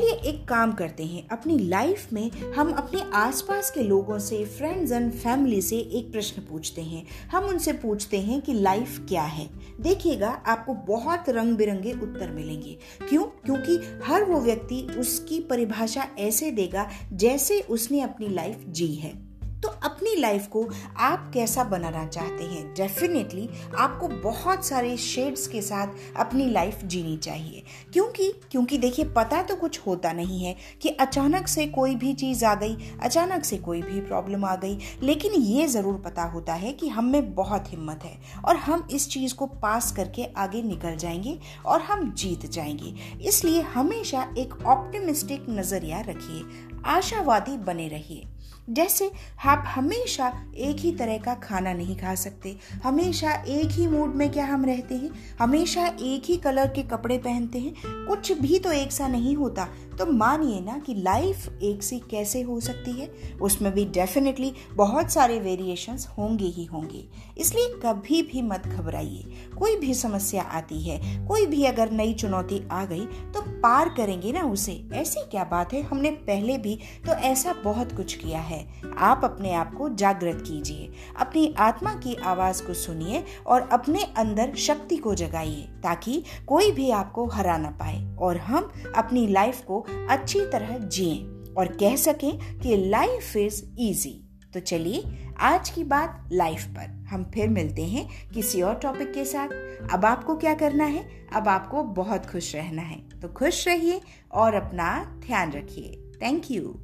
एक काम करते हैं। अपनी लाइफ में हम अपने आसपास के लोगों से फ्रेंड्स एंड फैमिली से एक प्रश्न पूछते हैं। हम उनसे पूछते हैं कि लाइफ क्या है। देखिएगा, आपको बहुत रंग बिरंगे उत्तर मिलेंगे। क्यों? क्योंकि हर वो व्यक्ति उसकी परिभाषा ऐसे देगा जैसे उसने अपनी लाइफ जी है। तो अपनी लाइफ को आप कैसा बनाना चाहते हैं? डेफिनेटली आपको बहुत सारे शेड्स के साथ अपनी लाइफ जीनी चाहिए। क्योंकि क्योंकि देखिए, पता तो कुछ होता नहीं है कि अचानक से कोई भी चीज़ आ गई, अचानक से कोई भी प्रॉब्लम आ गई, लेकिन ये ज़रूर पता होता है कि हम में बहुत हिम्मत है और हम इस चीज़ को पास करके आगे निकल जाएँगे और हम जीत जाएँगे। इसलिए हमेशा एक ऑप्टिमिस्टिक नज़रिया रखिए। आशावादी बने रहिए। जैसे आप हमेशा एक ही तरह का खाना नहीं खा सकते। हमेशा एक ही मूड में क्या हम रहते हैं? हमेशा एक ही कलर के कपड़े पहनते हैं? कुछ भी तो एक सा नहीं होता। तो मानिए ना कि लाइफ एक सी कैसे हो सकती है? उसमें भी डेफिनेटली बहुत सारे वेरिएशंस होंगे ही होंगे। इसलिए कभी भी मत घबराइए। कोई भी समस्या आती है, कोई भी अगर नई चुनौती आ गई तो पार करेंगे ना उसे। ऐसी क्या बात है? हमने पहले भी तो ऐसा बहुत कुछ किया है। आप अपने आप को जागृत कीजिए। अपनी आत्मा की आवाज़ को सुनिए और अपने अंदर शक्ति को जगाइए ताकि कोई भी आपको हरा ना पाए और हम अपनी लाइफ को अच्छी तरह जिए और कह सकें कि लाइफ इज़ इजी तो चलिए, आज की बात लाइफ पर। हम फिर मिलते हैं किसी और टॉपिक के साथ। अब आपको क्या करना है? अब आपको बहुत खुश रहना है। तो खुश रहिए और अपना ध्यान रखिए। Thank you